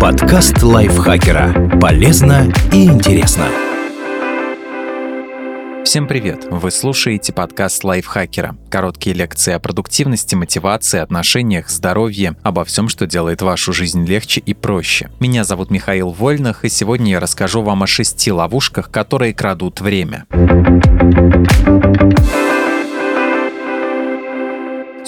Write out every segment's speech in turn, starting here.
Подкаст лайфхакера. Полезно и интересно. Всем привет! Вы слушаете подкаст лайфхакера. Короткие лекции о продуктивности, мотивации, отношениях, здоровье, обо всем, что делает вашу жизнь легче и проще. Меня зовут Михаил Вольных, и сегодня я расскажу вам о шести ловушках, которые крадут время.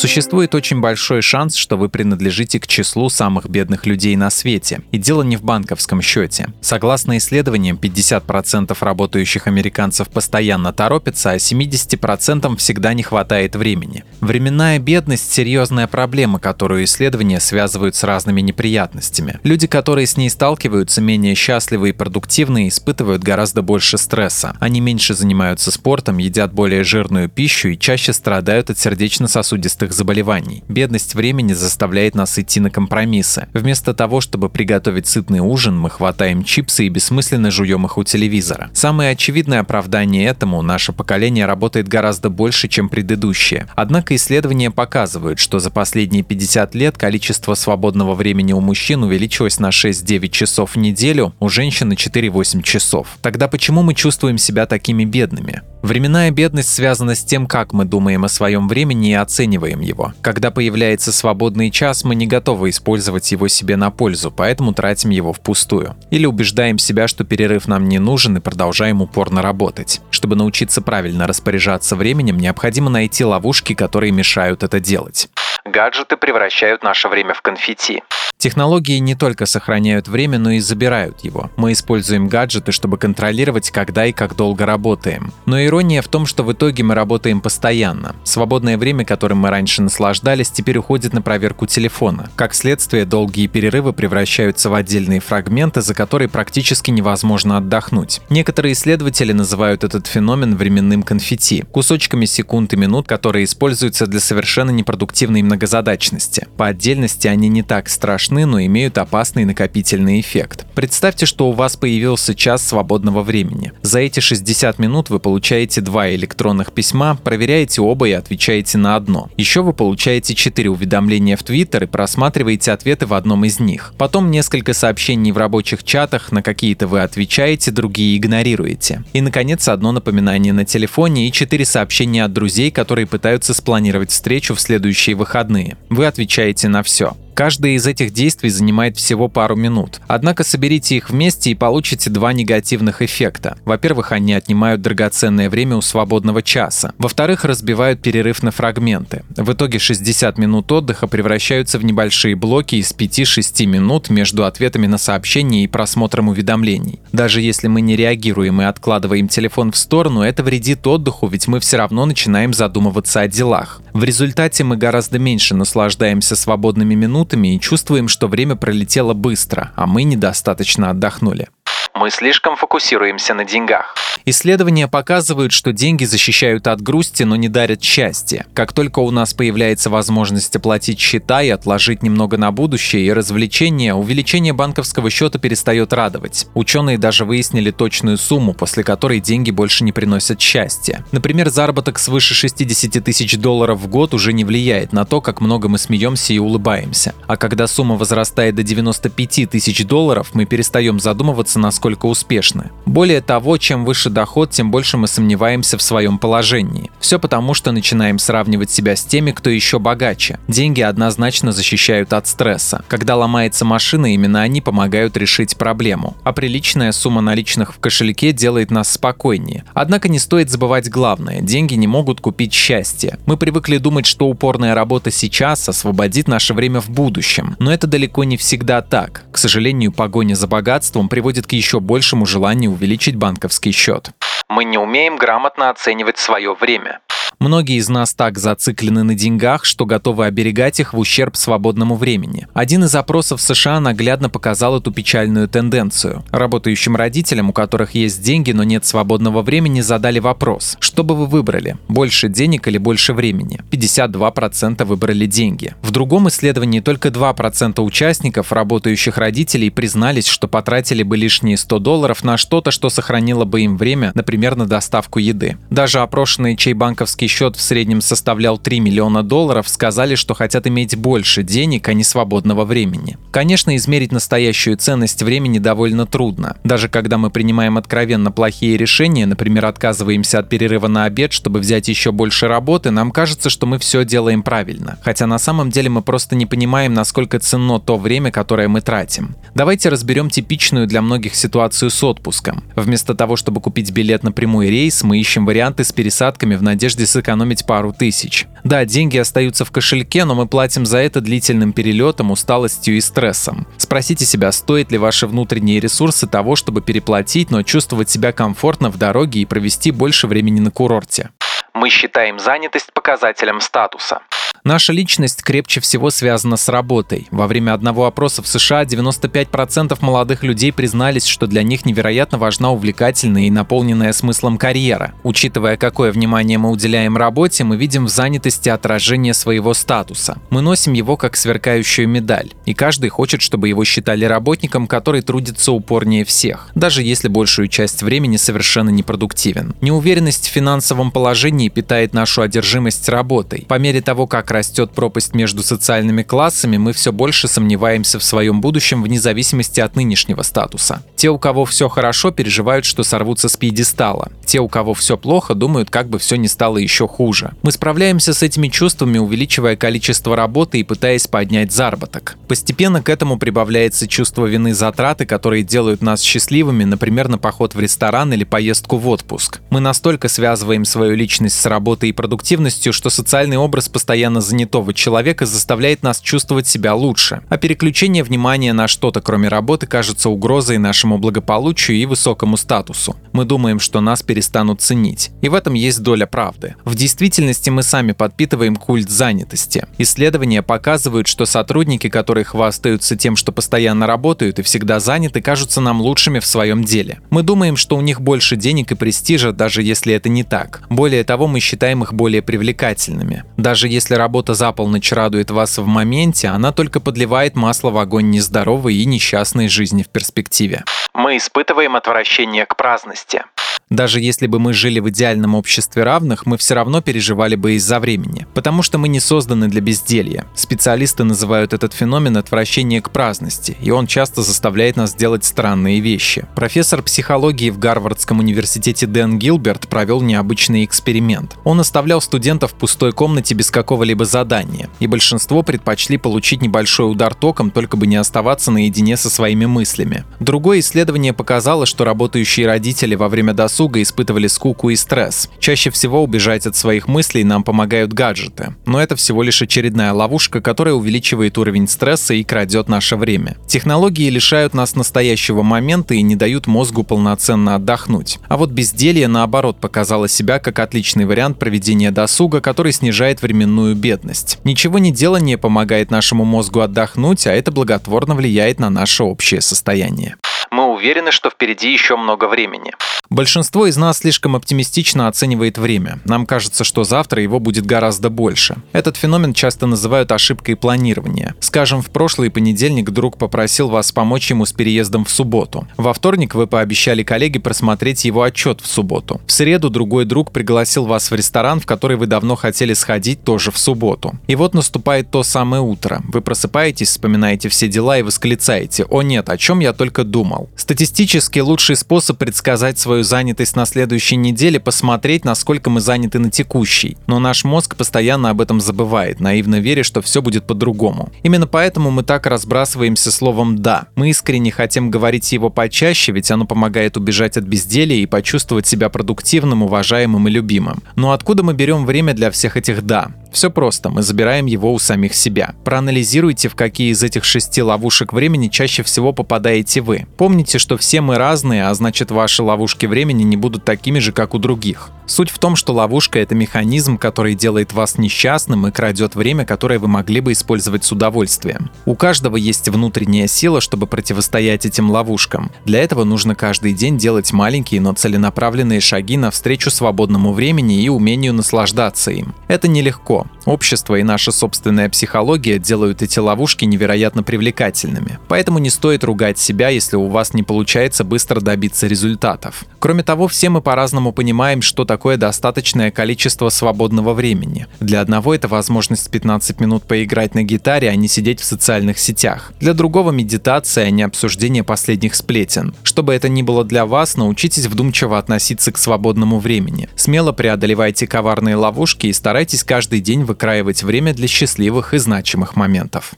Существует очень большой шанс, что вы принадлежите к числу самых бедных людей на свете. И дело не в банковском счете. Согласно исследованиям, 50% работающих американцев постоянно торопятся, а 70% всегда не хватает времени. Временная бедность – серьезная проблема, которую исследования связывают с разными неприятностями. Люди, которые с ней сталкиваются, менее счастливы и продуктивны, испытывают гораздо больше стресса. Они меньше занимаются спортом, едят более жирную пищу и чаще страдают от сердечно-сосудистых заболеваний. Бедность времени заставляет нас идти на компромиссы. Вместо того, чтобы приготовить сытный ужин, мы хватаем чипсы и бессмысленно жуем их у телевизора. Самое очевидное оправдание этому – наше поколение работает гораздо больше, чем предыдущее. Однако исследования показывают, что за последние 50 лет количество свободного времени у мужчин увеличилось на 6-9 часов в неделю, у женщин на 4-8 часов. Тогда почему мы чувствуем себя такими бедными? Временная бедность связана с тем, как мы думаем о своем времени и оцениваем его. Когда появляется свободный час, мы не готовы использовать его себе на пользу, поэтому тратим его впустую. Или убеждаем себя, что перерыв нам не нужен и продолжаем упорно работать. Чтобы научиться правильно распоряжаться временем, необходимо найти ловушки, которые мешают это делать. Гаджеты превращают наше время в конфетти. Технологии не только сохраняют время, но и забирают его. Мы используем гаджеты, чтобы контролировать, когда и как долго работаем. Но ирония в том, что в итоге мы работаем постоянно. Свободное время, которым мы раньше наслаждались, теперь уходит на проверку телефона. Как следствие, долгие перерывы превращаются в отдельные фрагменты, за которые практически невозможно отдохнуть. Некоторые исследователи называют этот феномен временным конфетти, кусочками секунд и минут, которые используются для совершенно непродуктивной многозадачности. По отдельности они не так страшны страшны, но имеют опасный накопительный эффект. Представьте, что у вас появился час свободного времени. За эти 60 минут вы получаете два электронных письма, проверяете оба и отвечаете на одно. Еще вы получаете 4 уведомления в Твиттер и просматриваете ответы в одном из них. Потом несколько сообщений в рабочих чатах, на какие-то вы отвечаете, другие игнорируете. И, наконец, одно напоминание на телефоне и 4 сообщения от друзей, которые пытаются спланировать встречу в следующие выходные. Вы отвечаете на все. Каждое из этих действий занимает всего пару минут. Однако соберите их вместе и получите два негативных эффекта. Во-первых, они отнимают драгоценное время у свободного часа. Во-вторых, разбивают перерыв на фрагменты. В итоге 60 минут отдыха превращаются в небольшие блоки из 5-6 минут между ответами на сообщения и просмотром уведомлений. Даже если мы не реагируем и откладываем телефон в сторону, это вредит отдыху, ведь мы все равно начинаем задумываться о делах. В результате мы гораздо меньше наслаждаемся свободными минутами, и чувствуем, что время пролетело быстро, а мы недостаточно отдохнули. Мы слишком фокусируемся на деньгах. Исследования показывают, что деньги защищают от грусти, но не дарят счастья. Как только у нас появляется возможность оплатить счета и отложить немного на будущее и развлечения, увеличение банковского счета перестает радовать. Ученые даже выяснили точную сумму, после которой деньги больше не приносят счастья. Например, заработок свыше 60 тысяч долларов в год уже не влияет на то, как много мы смеемся и улыбаемся. А когда сумма возрастает до 95 тысяч долларов, мы перестаем задумываться, насколько успешны. Более того, чем выше доход, тем больше мы сомневаемся в своем положении. Все потому, что начинаем сравнивать себя с теми, кто еще богаче. Деньги однозначно защищают от стресса. Когда ломается машина, именно они помогают решить проблему. А приличная сумма наличных в кошельке делает нас спокойнее. Однако не стоит забывать главное – деньги не могут купить счастье. Мы привыкли думать, что упорная работа сейчас освободит наше время в будущем. Но это далеко не всегда так. К сожалению, погоня за богатством приводит к еще большему желанию увеличить банковский счет вперед. Мы не умеем грамотно оценивать свое время. Многие из нас так зациклены на деньгах, что готовы оберегать их в ущерб свободному времени. Один из опросов США наглядно показал эту печальную тенденцию. Работающим родителям, у которых есть деньги, но нет свободного времени, задали вопрос, что бы вы выбрали, больше денег или больше времени? 52% выбрали деньги. В другом исследовании только 2% участников, работающих родителей, признались, что потратили бы лишние 100 долларов на что-то, что сохранило бы им время, например, на доставку еды. Даже опрошенные, чей банковский счет в среднем составлял 3 миллиона долларов, сказали, что хотят иметь больше денег, а не свободного времени. Конечно, измерить настоящую ценность времени довольно трудно. Даже когда мы принимаем откровенно плохие решения, например, отказываемся от перерыва на обед, чтобы взять еще больше работы, нам кажется, что мы все делаем правильно. Хотя на самом деле мы просто не понимаем, насколько ценно то время, которое мы тратим. Давайте разберем типичную для многих ситуацию с отпуском. Вместо того, чтобы купить билет на прямой рейс, мы ищем варианты с пересадками в надежде сэкономить пару тысяч. Да, деньги остаются в кошельке, но мы платим за это длительным перелетом, усталостью и стрессом. Спросите себя, стоит ли ваши внутренние ресурсы того, чтобы переплатить, но чувствовать себя комфортно в дороге и провести больше времени на курорте. Мы считаем занятость показателем статуса. Наша личность крепче всего связана с работой. Во время одного опроса в США 95% молодых людей признались, что для них невероятно важна увлекательная и наполненная смыслом карьера. Учитывая, какое внимание мы уделяем работе, мы видим в занятости отражение своего статуса. Мы носим его как сверкающую медаль, и каждый хочет, чтобы его считали работником, который трудится упорнее всех, даже если большую часть времени совершенно непродуктивен. Неуверенность в финансовом положении питает нашу одержимость работой. По мере того, как растет пропасть между социальными классами, мы все больше сомневаемся в своем будущем вне зависимости от нынешнего статуса. Те, у кого все хорошо, переживают, что сорвутся с пьедестала. Те, у кого все плохо, думают, как бы все не стало еще хуже. Мы справляемся с этими чувствами, увеличивая количество работы и пытаясь поднять заработок. Постепенно к этому прибавляется чувство вины за траты, которые делают нас счастливыми, например, на поход в ресторан или поездку в отпуск. Мы настолько связываем свою личность с работой и продуктивностью, что социальный образ постоянно постоянно занятого человека заставляет нас чувствовать себя лучше, а переключение внимания на что-то кроме работы кажется угрозой нашему благополучию и высокому статусу. Мы думаем, что нас перестанут ценить. И в этом есть доля правды. В действительности мы сами подпитываем культ занятости. Исследования показывают, что сотрудники, которые хвастаются тем, что постоянно работают и всегда заняты, кажутся нам лучшими в своем деле. Мы думаем, что у них больше денег и престижа, даже если это не так. Более того, мы считаем их более привлекательными. Даже если работа работа за полночь радует вас в моменте, она только подливает масло в огонь нездоровой и несчастной жизни в перспективе. Мы испытываем отвращение к праздности. Даже если бы мы жили в идеальном обществе равных, мы все равно переживали бы из-за времени, потому что мы не созданы для безделья. Специалисты называют этот феномен отвращение к праздности, и он часто заставляет нас делать странные вещи. Профессор психологии в Гарвардском университете Дэн Гилберт провел необычный эксперимент. Он оставлял студентов в пустой комнате без какого-либо задания, и большинство предпочли получить небольшой удар током, только бы не оставаться наедине со своими мыслями. Другое исследование показало, что работающие родители во время досуга досуга испытывали скуку и стресс. Чаще всего убежать от своих мыслей нам помогают гаджеты. Но это всего лишь очередная ловушка, которая увеличивает уровень стресса и крадет наше время. Технологии лишают нас настоящего момента и не дают мозгу полноценно отдохнуть. А вот безделье, наоборот, показало себя как отличный вариант проведения досуга, который снижает временную бедность. Ничего не делание помогает нашему мозгу отдохнуть, а это благотворно влияет на наше общее состояние. Мы уверены, что впереди еще много времени. Большинство из нас слишком оптимистично оценивает время. Нам кажется, что завтра его будет гораздо больше. Этот феномен часто называют ошибкой планирования. Скажем, в прошлый понедельник друг попросил вас помочь ему с переездом в субботу. Во вторник вы пообещали коллеге просмотреть его отчет в субботу. В среду другой друг пригласил вас в ресторан, в который вы давно хотели сходить тоже в субботу. И вот наступает то самое утро. Вы просыпаетесь, вспоминаете все дела и восклицаете «О нет, о чем я только думал». Статистически лучший способ предсказать свою занятость на следующей неделе, посмотреть, насколько мы заняты на текущей. Но наш мозг постоянно об этом забывает, наивно веря, что все будет по-другому. Именно поэтому мы так разбрасываемся словом «да». Мы искренне хотим говорить его почаще, ведь оно помогает убежать от безделия и почувствовать себя продуктивным, уважаемым и любимым. Но откуда мы берем время для всех этих «да»? Все просто, мы забираем его у самих себя. Проанализируйте, в какие из этих шести ловушек времени чаще всего попадаете вы. Помните, что все мы разные, а значит ваши ловушки времени не будут такими же, как у других. Суть в том, что ловушка — это механизм, который делает вас несчастным и крадет время, которое вы могли бы использовать с удовольствием. У каждого есть внутренняя сила, чтобы противостоять этим ловушкам. Для этого нужно каждый день делать маленькие, но целенаправленные шаги навстречу свободному времени и умению наслаждаться им. Это нелегко. Общество и наша собственная психология делают эти ловушки невероятно привлекательными. Поэтому не стоит ругать себя, если у вас не получается быстро добиться результатов. Кроме того, все мы по-разному понимаем, что такое достаточное количество свободного времени. Для одного это возможность 15 минут поиграть на гитаре, а не сидеть в социальных сетях. Для другого медитация, а не обсуждение последних сплетен. Чтобы это ни было для вас, научитесь вдумчиво относиться к свободному времени. Смело преодолевайте коварные ловушки и старайтесь каждый день выкраивать время для счастливых и значимых моментов.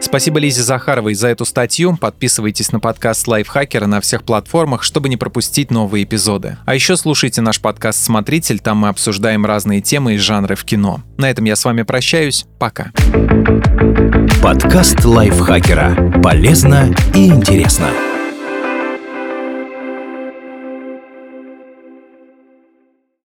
Спасибо Лизе Захаровой за эту статью. Подписывайтесь на подкаст Лайфхакера на всех платформах, чтобы не пропустить новые эпизоды. А еще слушайте наш подкаст «Смотритель», там мы обсуждаем разные темы и жанры в кино. На этом я с вами прощаюсь. Пока. Подкаст Лайфхакера. Полезно и интересно.